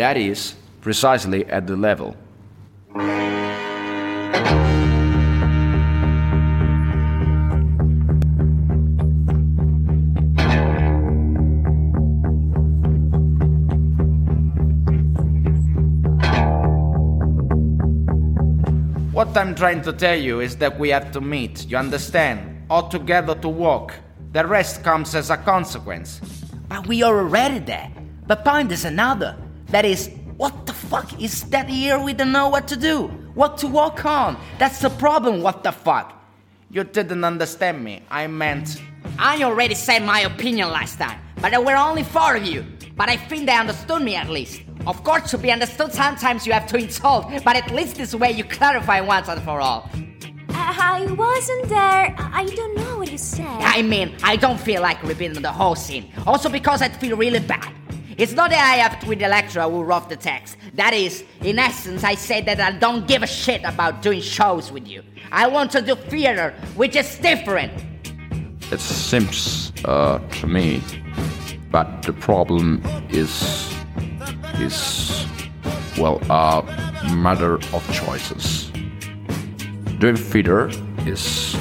That is, precisely at the level. What I'm trying to tell you is that we have to meet, you understand? All together to walk. The rest comes as a consequence. But we are already there. But point is another. That is, what the fuck is that here we don't know what to do? What to walk on? That's the problem, what the fuck? You didn't understand me. I meant. I already said my opinion last time, but there were only four of you. But I think they understood me at least. Of course, to be understood, sometimes you have to insult, but at least this way you clarify once and for all. Uh, I wasn't there. I don't know what you said. I mean, I don't feel like repeating the whole scene. Also because I feel really bad. It's not that I have to the lecturer who wrote the text. That is, in essence, I say that I don't give a shit about doing shows with you. I want to do theater, which is different. It seems uh, to me, but the problem is is well a matter of choices. Doing theater is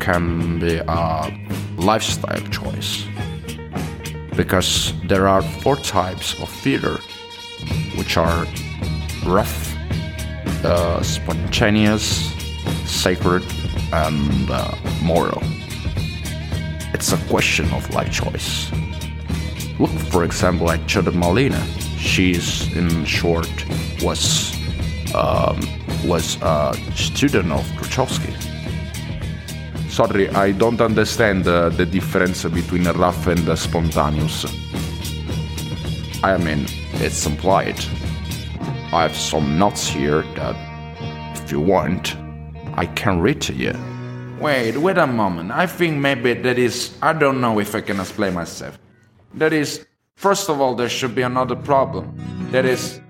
can be a lifestyle choice because there are four types of theater, which are rough, uh, spontaneous, sacred, and uh, moral. It's a question of life choice. Look, for example, at Judith Malina. She's, in short, was um, was a student of Grotowski. Sorry, I don't understand uh, the difference between rough and uh, spontaneous. I mean, it's implied. I have some notes here that, if you want, I can read to you. Wait, wait a moment. I think maybe that is. I don't know if I can explain myself. That is, first of all, there should be another problem. That is,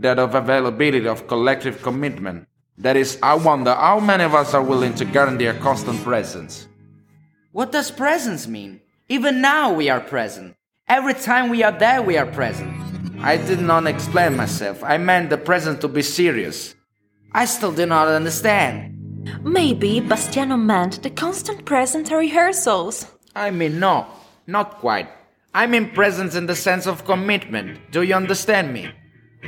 that of availability of collective commitment. That is, I wonder how many of us are willing to guarantee a constant presence. What does presence mean? Even now we are present. Every time we are there, we are present. I did not explain myself. I meant the present to be serious. I still do not understand. Maybe Bastiano meant the constant present at rehearsals. I mean, no, not quite. I mean presence in the sense of commitment. Do you understand me?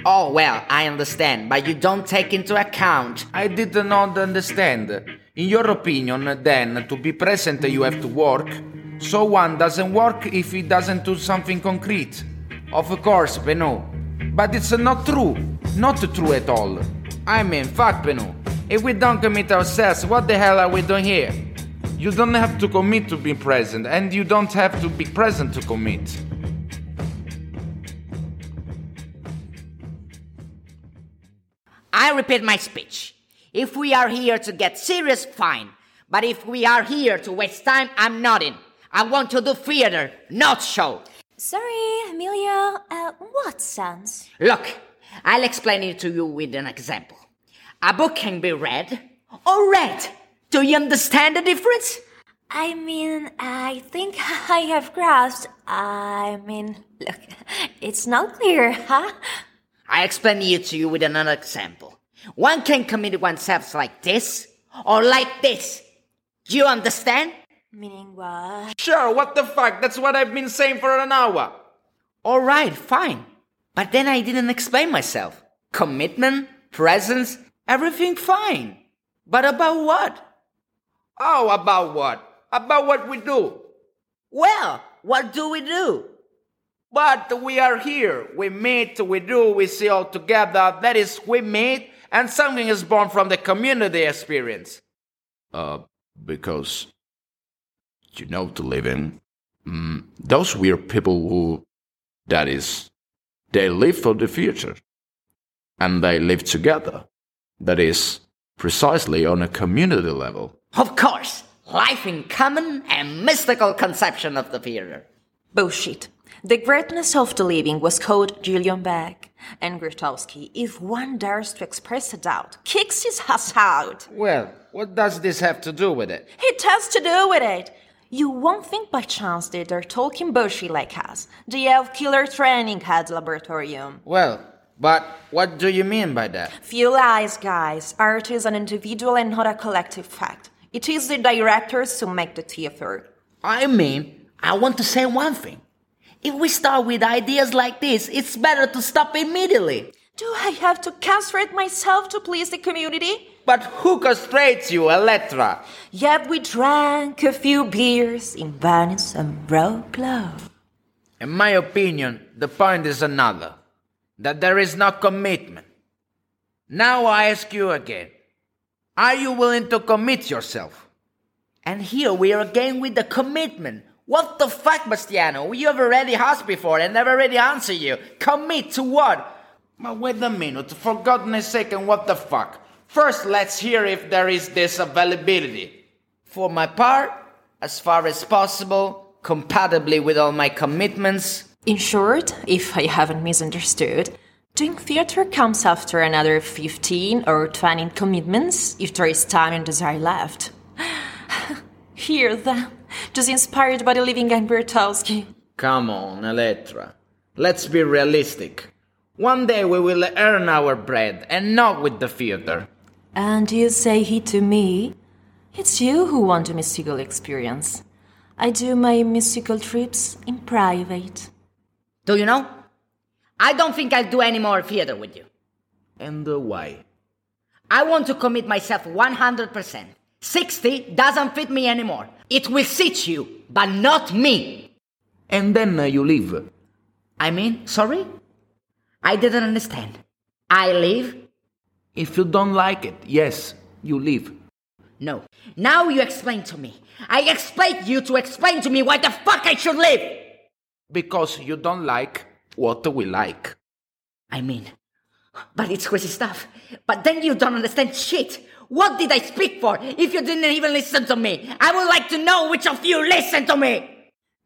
Oh, well, I understand, but you don't take into account. I did not understand. In your opinion, then, to be present, you have to work. So one doesn't work if he doesn't do something concrete. Of course, Beno. But it's not true. Not true at all. I mean, fuck, Beno. If we don't commit ourselves, what the hell are we doing here? You don't have to commit to be present, and you don't have to be present to commit. I repeat my speech. If we are here to get serious, fine. But if we are here to waste time, I'm not in. I want to do theater, not show. Sorry, Emilio. Uh, what sense? Look, I'll explain it to you with an example. A book can be read or read. Do you understand the difference? I mean, I think I have grasped. I mean, look, it's not clear, huh? I explain it to you with another example. One can commit oneself like this or like this. Do you understand? Meaning what? Sure, what the fuck? That's what I've been saying for an hour. All right, fine. But then I didn't explain myself. Commitment, presence, everything fine. But about what? Oh, about what? About what we do. Well, what do we do? But we are here. We meet, we do, we see all together. That is, we meet, and something is born from the community experience. Uh, because, you know, to live in, mm, those weird people who, that is, they live for the future. And they live together. That is, precisely on a community level. Of course, life in common and mystical conception of the future. Bullshit. The greatness of the living was called Julian Beck, and Grotowski, if one dares to express a doubt, kicks his ass out. Well, what does this have to do with it? It has to do with it. You won't think by chance that they're talking bullshit like us. The elf killer training head laboratorium. Well, But what do you mean by that? Few lies, guys. Art is an individual and not a collective fact. It is the directors who make the theater. I mean, I want to say one thing. If we start with ideas like this, it's better to stop immediately. Do I have to castrate myself to please the community? But who castrates you, Elettra? Yet we drank a few beers in Venice and broke love. In my opinion, the point is another that there is no commitment. Now I ask you again are you willing to commit yourself? And here we are again with the commitment. What the fuck, Bastiano? You have already asked before and I've already answered you. Commit to what? But wait a minute, for goodness sake, and what the fuck? First, let's hear if there is this availability. For my part, as far as possible, compatibly with all my commitments. In short, if I haven't misunderstood, doing theater comes after another 15 or 20 commitments if there is time and desire left. Hear them, just inspired by the living Guy Bertowski. Come on, Elettra. Let's be realistic. One day we will earn our bread, and not with the theater. And you say he to me? It's you who want a mystical experience. I do my mystical trips in private. Do you know? I don't think I'll do any more theater with you. And uh, why? I want to commit myself 100%. 60 doesn't fit me anymore. It will sit you, but not me. And then uh, you leave. I mean, sorry? I didn't understand. I leave? If you don't like it, yes, you leave. No. Now you explain to me. I expect you to explain to me why the fuck I should leave. Because you don't like what we like. I mean, but it's crazy stuff. But then you don't understand shit. What did I speak for if you didn't even listen to me? I would like to know which of you listened to me.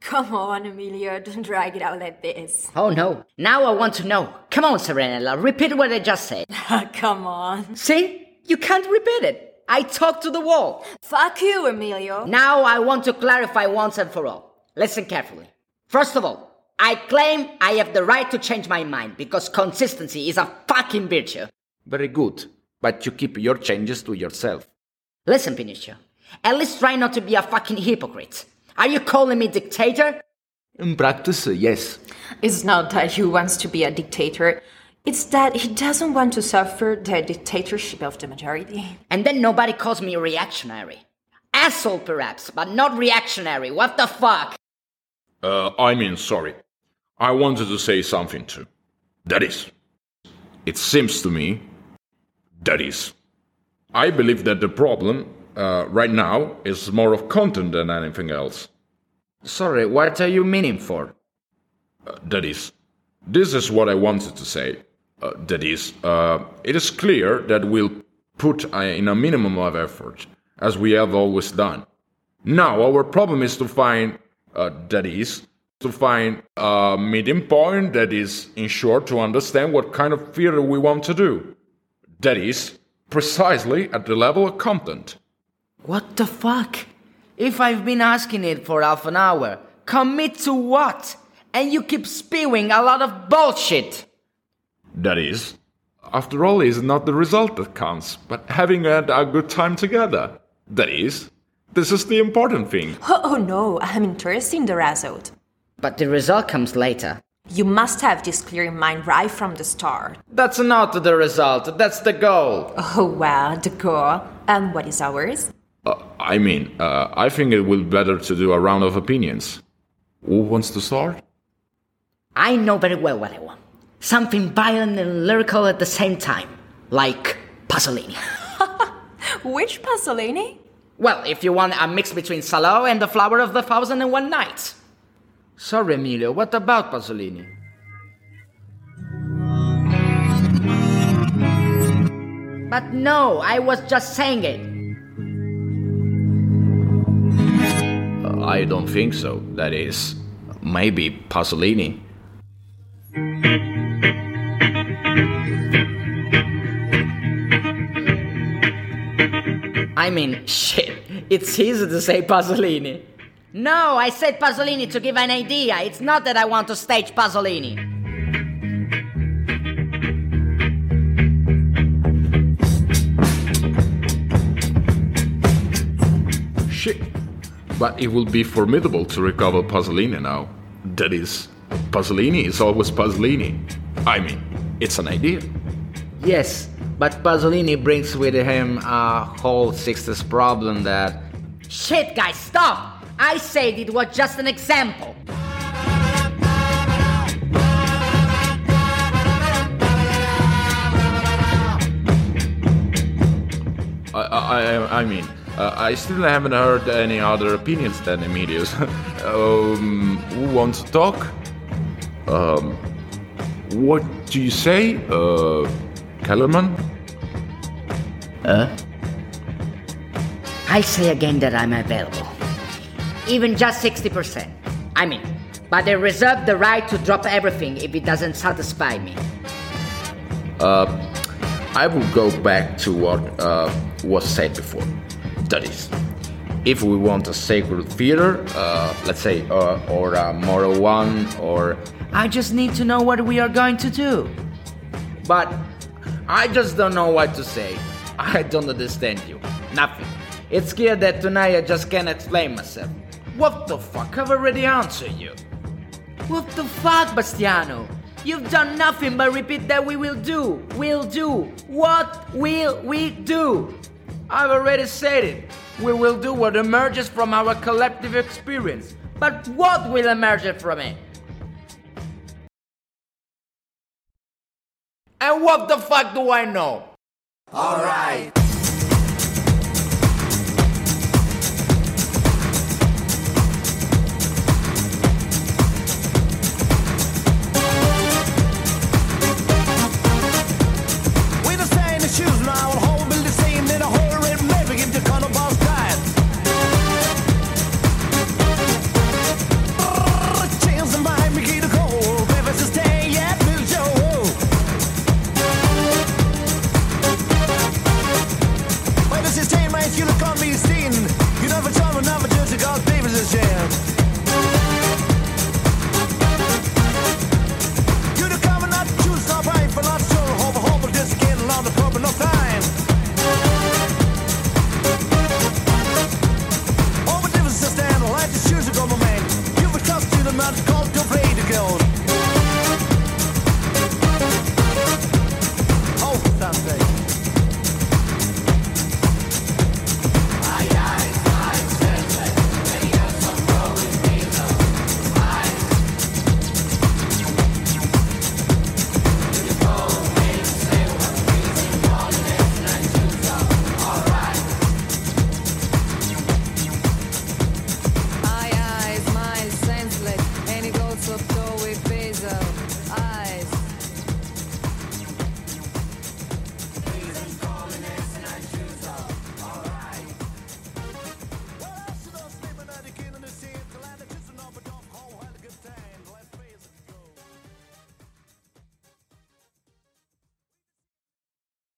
Come on, Emilio, don't drag it out like this. Oh no, now I want to know. Come on, Serenella, repeat what I just said. Come on. See? You can't repeat it. I talk to the wall. Fuck you, Emilio. Now I want to clarify once and for all. Listen carefully. First of all, I claim I have the right to change my mind because consistency is a fucking virtue. Very good, but you keep your changes to yourself. Listen, Pinicio, at least try not to be a fucking hypocrite. Are you calling me dictator? In practice, uh, yes. It's not that he wants to be a dictator. It's that he doesn't want to suffer the dictatorship of the majority. And then nobody calls me reactionary. Asshole, perhaps, but not reactionary. What the fuck? Uh, I mean, sorry. I wanted to say something too. That is, it seems to me, that is, I believe that the problem uh, right now is more of content than anything else. Sorry, what are you meaning for? Uh, that is, this is what I wanted to say. Uh, that is, uh, it is clear that we'll put uh, in a minimum of effort, as we have always done. Now, our problem is to find, uh, that is, to find a medium point that is, in short, to understand what kind of theater we want to do. That is, precisely at the level of content. What the fuck? If I've been asking it for half an hour, commit to what? And you keep spewing a lot of bullshit. That is, after all, it's not the result that counts, but having had a good time together. That is, this is the important thing. Oh, oh no, I'm interested in the result. But the result comes later. You must have this clear in mind right from the start. That's not the result, that's the goal. Oh well, the goal. And what is ours? Uh, I mean, uh, I think it will be better to do a round of opinions. Who wants to start? I know very well what I want. Something violent and lyrical at the same time. Like Pasolini. Which Pasolini? Well, if you want a mix between Salo and the Flower of the Thousand and One Nights. Sorry, Emilio, what about Pasolini? But no, I was just saying it. Uh, I don't think so. That is, maybe Pasolini. I mean, shit, it's easy to say Pasolini. No, I said Pasolini to give an idea. It's not that I want to stage Pasolini. Shit. But it would be formidable to recover Pasolini now. That is, Pasolini is always Pasolini. I mean, it's an idea. Yes, but Pasolini brings with him a whole 60s problem that. Shit, guys, stop! I said it was just an example. I, I, I mean, uh, I still haven't heard any other opinions than Emilio's. um, who wants to talk? Um, what do you say, uh, Kellerman? I say again that I'm available. Even just 60%. I mean, but I reserve the right to drop everything if it doesn't satisfy me. Uh, I will go back to what uh, was said before. That is, if we want a sacred theater, uh, let's say, uh, or a moral one, or I just need to know what we are going to do. But I just don't know what to say. I don't understand you. Nothing. It's clear that tonight I just can't explain myself. What the fuck? I've already answered you. What the fuck, Bastiano? You've done nothing but repeat that we will do, we'll do. What will we do? I've already said it. We will do what emerges from our collective experience. But what will emerge from it? And what the fuck do I know? Alright.